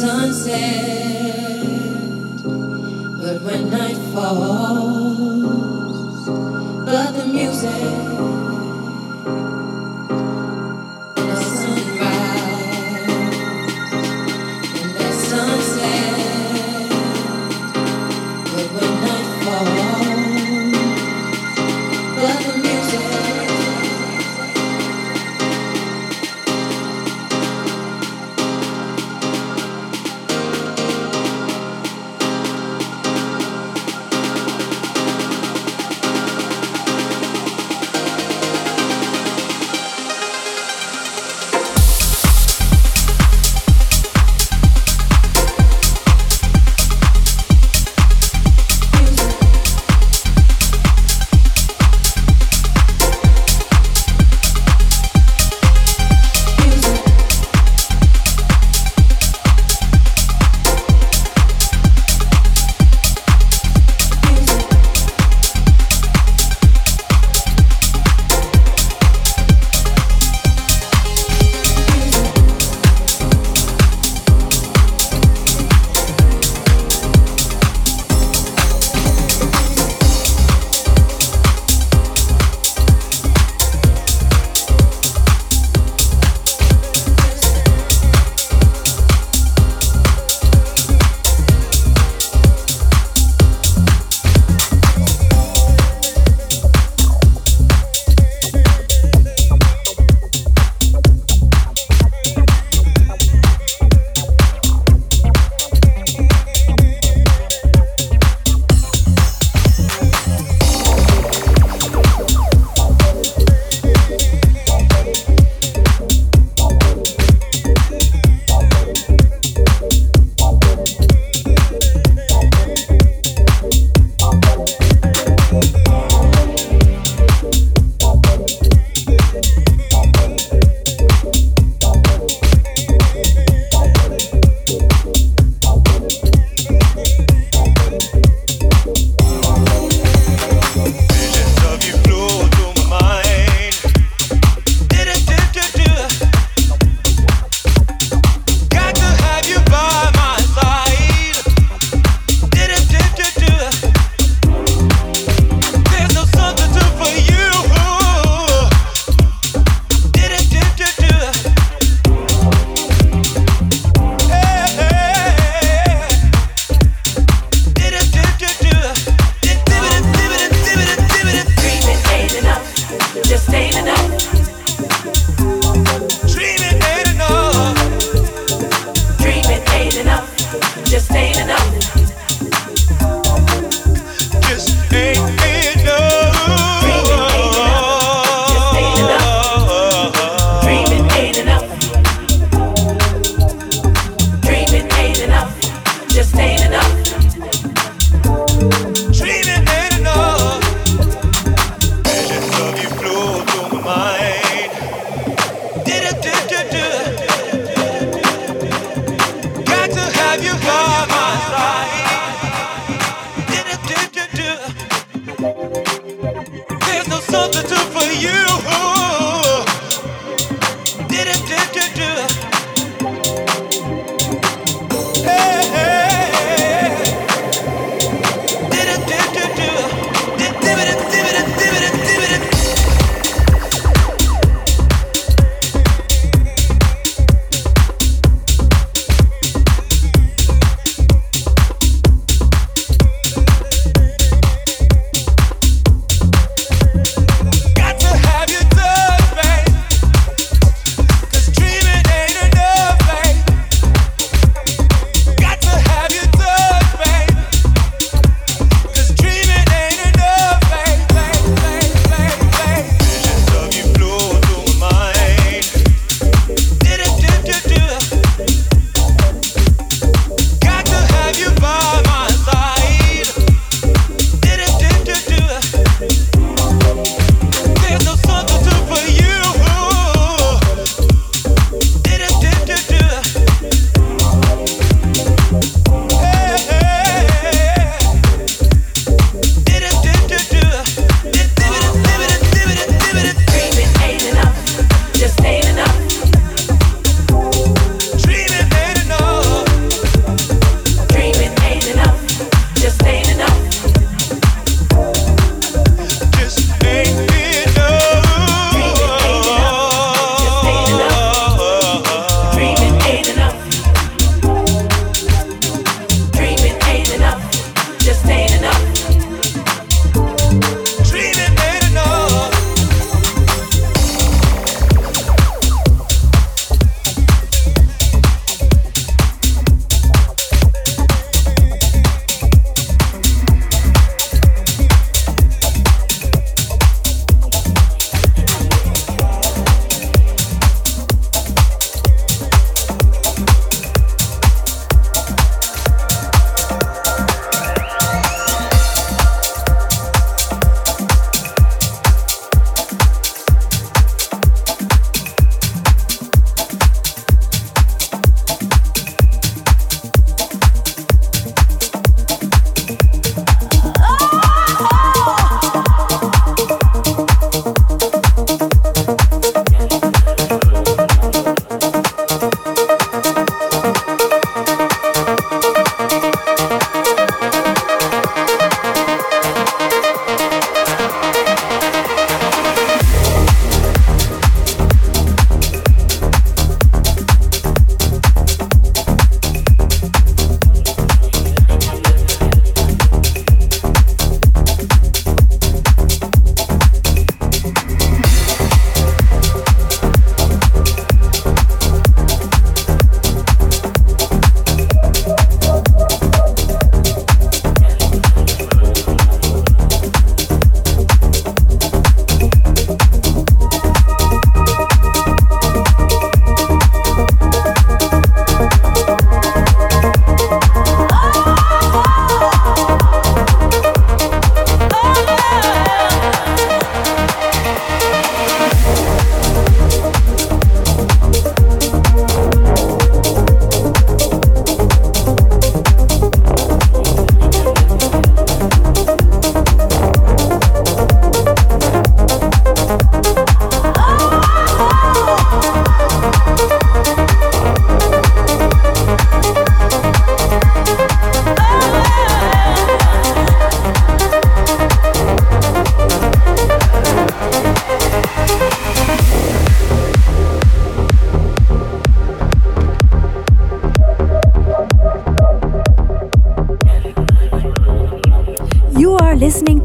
sunset, but when night falls, but the music.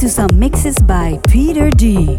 To some mixes by Peter D.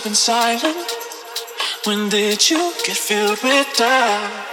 Been silent. When did you get filled with doubt?